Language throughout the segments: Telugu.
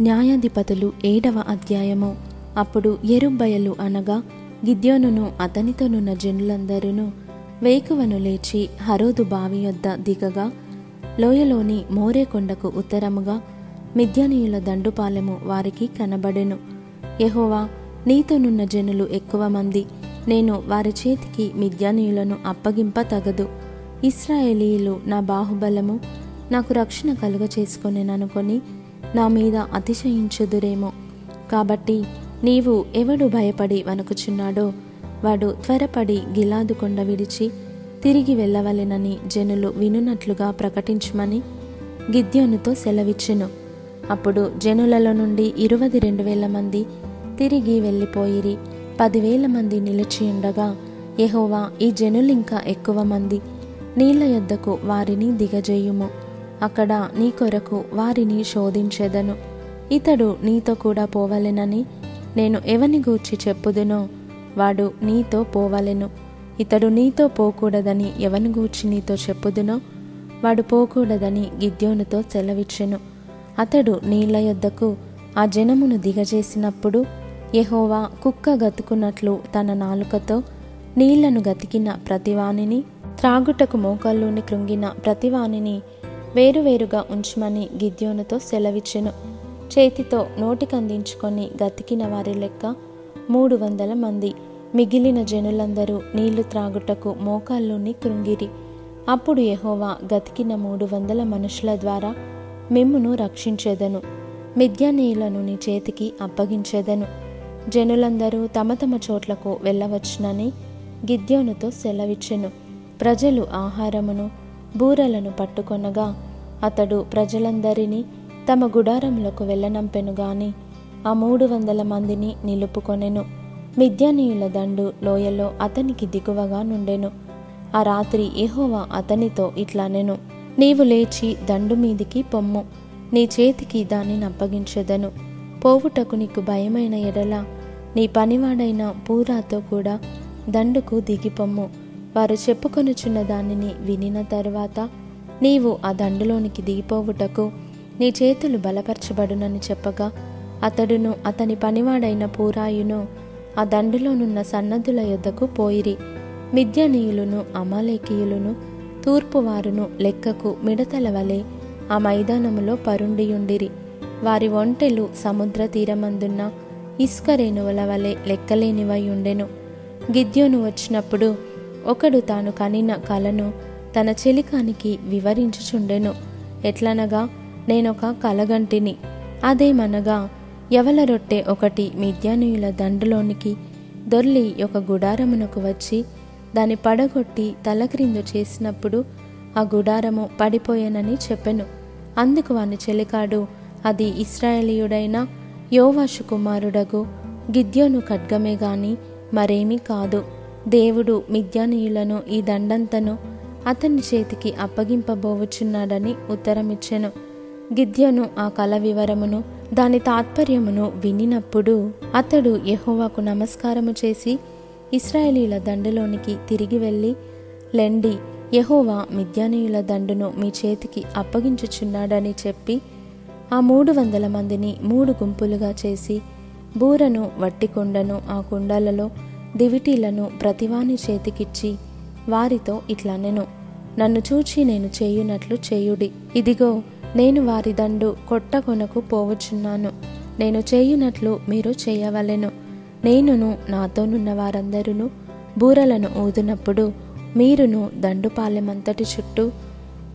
న్యాయాధిపతులు ఏడవ అధ్యాయము. అప్పుడు ఎరుబ్బయలు అనగా గిద్యోనును అతనితోనున్న జనులందరూ వేకువను లేచి హరోదు బావి యొద్ద దిగగా లోయలోని మోరే కొండకు ఉత్తరముగా మిద్యనీయుల దండుపాలెము వారికి కనబడెను. యహోవా నీతోనున్న జనులు ఎక్కువ మంది నేను వారి చేతికి మిద్యానీయులను అప్పగింప తగదు. ఇస్రాయేలీయులు నా బాహుబలము నాకు రక్షణ కలుగ చేసుకొనేననుకొని నా మీద అతిశయించుదురేమో. కాబట్టి నీవు ఎవడు భయపడి వణుకుచున్నాడో వాడు త్వరపడి గిలాదు కొండ విడిచి తిరిగి వెళ్ళవలెనని జనులు వినునట్లుగా ప్రకటించమని గిద్యోనుతో సెలవిచ్చెను. అప్పుడు జనులలో నుండి ఇరవై రెండు వేల మంది తిరిగి వెళ్ళిపోయిరి. పదివేల మంది నిలిచి ఉండగా యహోవా ఈ జనులింకా ఎక్కువ మంది నీళ్ళ యొద్దకు వారిని దిగజేయుము. అక్కడ నీ కొరకు వారిని శోధించెదను. ఇతడు నీతో కూడా పోవలెనని నేను ఎవని గూర్చి చెప్పుదునో వాడు నీతో పోవలెను. ఇతడు నీతో పోకూడదని ఎవని గూర్చి నీతో చెప్పుదునో వాడు పోకూడదని గిద్యోనుతో సెలవిచ్చెను. అతడు నీళ్ళ యొద్దకు ఆ జనమును దిగజేసినప్పుడు యహోవా కుక్క గతుకున్నట్లు తన నాలుకతో నీళ్ళను గతికిన ప్రతివానిని త్రాగుటకు మోకాల్లోని కృంగిన ప్రతివానిని వేరువేరుగా ఉంచమని గిద్యోనుతో సెలవిచ్చెను. చేతితో నోటికందించుకొని గతికిన వారి లెక్క మూడు వందల మంది. మిగిలిన జనులందరూ నీళ్ళు త్రాగుటకు మోకాల్లోని కృంగిరి. అప్పుడు యహోవా గతికిన మూడు వందల మనుషుల ద్వారా మిమ్మును రక్షించేదను. మిద్యానీయులను నీ చేతికి అప్పగించేదను. జనులందరూ తమ తమ చోట్లకు వెళ్ళవచ్చునని గిద్యోనుతో సెలవిచ్చెను. ప్రజలు ఆహారమును బూరలను పట్టుకొనగా అతడు ప్రజలందరినీ తమ గుడారములకు వెళ్ళనంపెను గాని ఆ మూడు వందల మందిని నిలుపుకొనెను. మిద్యానీయుల దండు లోయలో అతనికి దిగువగా నుండెను. ఆ రాత్రి ఎహోవా అతనితో ఇట్లానెను నీవు లేచి దండు మీదికి పొమ్ము నీ చేతికి దానిని అప్పగించెదను. పోవుటకు నీకు భయమైన ఎడల నీ పనివాడైన పూరాతో కూడా దండుకు దిగిపొమ్ము. వారు చెప్పుకొనుచున్న దానిని వినిన తరువాత నీవు ఆ దండులోనికి దిగిపోవుటకు నీ చేతులు బలపరచబడునని చెప్పగా అతడును అతని పనివాడైన పూరాయును ఆ దండులోనున్న సన్నద్ధుల యొద్దకు పోయిరి. మిద్యనీయులును అమాలేకీయులను తూర్పువారును లెక్కకు మిడతల వలె ఆ మైదానములో పరుండియుండిరి. వారి ఒంటెలు సముద్ర తీరమందున్న ఇసుక రేణువుల వలె లెక్కలేనివై ఉండెను గిద్యోను వచ్చినప్పుడు ఒకడు తాను కనిన కలను తన చెలికానికి వివరించుచుండెను. ఎట్లనగా నేనొక కలగంటిని. అదేమనగా ఎవల రొట్టె ఒకటి మిద్యానీయుల దండులోనికి దొర్లి ఒక గుడారమునకు వచ్చి దాని పడగొట్టి తలక్రిందు చేసినప్పుడు ఆ గుడారము పడిపోయానని చెప్పెను. అందుకు వాని చెలికాడు అది ఇస్రాయేలీయుడైన యోవాషు కుమారుడగు గిద్యోను ఖడ్గమే గాని మరేమీ కాదు. దేవుడు మిద్యానీయులను ఈ దండంతను అతని చేతికి అప్పగింపబోవచ్చున్నాడని ఉత్తరమిచ్చెను. గిద్యను ఆ కల వివరమును దాని తాత్పర్యమును వినినప్పుడు అతడు యహోవాకు నమస్కారము చేసి ఇస్రాయేలీల దండులోనికి తిరిగి వెళ్ళి లెండి యహోవా మిద్యానీయుల దండును మీ చేతికి అప్పగించుచున్నాడని చెప్పి ఆ మూడు వందల మందిని మూడు గుంపులుగా చేసి బూరను వట్టికొండను ఆ కుండలలో దివిటీలను ప్రతివాని చేతికిచ్చి వారితో ఇట్లనెను నన్ను చూచి నేను చేయునట్లు చేయుడి. ఇదిగో నేను వారి దండు కొట్టకొనకు పోవచ్చున్నాను. నేను చేయునట్లు మీరు చేయవలెను. నేనును నాతోనున్న వారందరూ బూరలను ఊదునప్పుడు మీరును దండుపాలెమంతటి చుట్టూ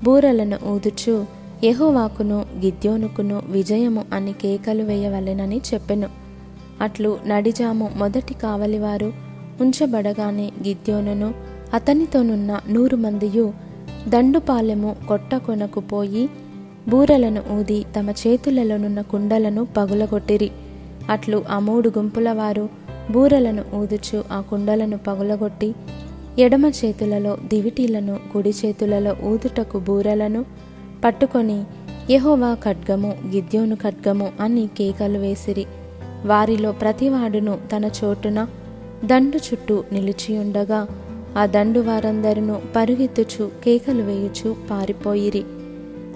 బూరలను ఊదుచు. యహోవాకును గిద్యోనుకును విజయము అని కేకలు వేయవలెనని చెప్పెను. అట్లు నడిజాము మొదటి కావలివారు ఉంచబడగానే గిద్యోనును అతనితోనున్న నూరు మందియు దండుపాలెము కొట్టకొనకు పోయి బూరలను ఊది తమ చేతులలోనున్న కుండలను పగులగొట్టిరి. అట్లు ఆ మూడు గుంపుల వారు బూరలను ఊదుచు ఆ కుండలను పగులగొట్టి ఎడమ చేతులలో దివిటీలను కుడి చేతులలో ఊదుటకు బూరలను పట్టుకొని యెహోవా ఖడ్గము గిద్యోను ఖడ్గము అని కేకలు వేసిరి. వారిలో ప్రతివాడును తన చోటున దండు చుట్టూ నిలిచియుండగా ఆ దండు వారందరును పరుగెత్తుచు కేకలు వేయుచు పారిపోయిరి.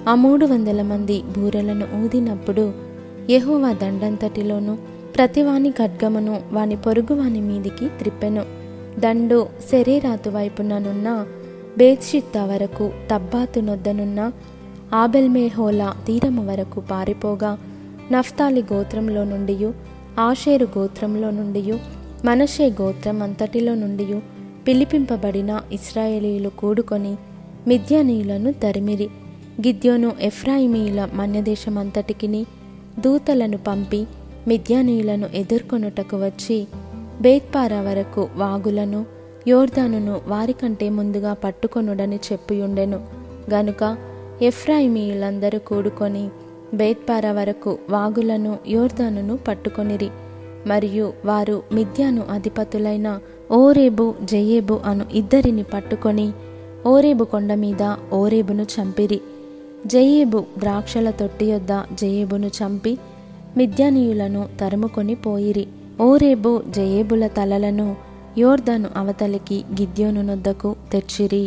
ఆ మూడు వందల మంది బూరెలను ఊదినప్పుడు యహోవా దండంతటిలోనూ ప్రతివాని ఖడ్గమును వాని పొరుగువాని మీదికి త్రిప్పెను. దండు శరీరాతు వైపుననున్న బేత్షిత్త వరకు తబ్బాతు నొద్దనున్న ఆబెల్మేహోలా తీరము వరకు పారిపోగా నఫ్తాలి గోత్రంలో నుండియు ఆషేరు గోత్రంలో నుండియు మనషే గోత్రం అంతటిలో నుండియు పిలిపింపబడిన ఇస్రాయేలీలు కూడుకొని మిద్యానీయులను తరిమిరి. గిద్యోను ఎఫ్రాయిమీయుల మన్యదేశమంతటికిని దూతలను పంపి మిద్యానీయులను ఎదుర్కొనుటకు వచ్చి బేత్పారా వరకు వాగులను యోర్దానును వారికంటే ముందుగా పట్టుకొనుడని చెప్పియుండెను. గనుక ఎఫ్రాయిమీయులందరూ కూడుకొని బేత్పారా వరకు వాగులను యోర్దానును పట్టుకొనిరి. మరియు వారు మిథ్యాను అధిపతులైన ఓరేబు జయేబు అను ఇద్దరిని పట్టుకొని ఓరేబు కొండ మీద ఓరేబును చంపిరి. జయేబు ద్రాక్షల తొట్టి యొద్ద జయేబును చంపి మిథ్యానీయులను తరుముకొని పోయిరి. ఓరేబు జయేబుల తలలను యోర్ధను అవతలికి గిద్యోను నొద్దకు తెచ్చిరి.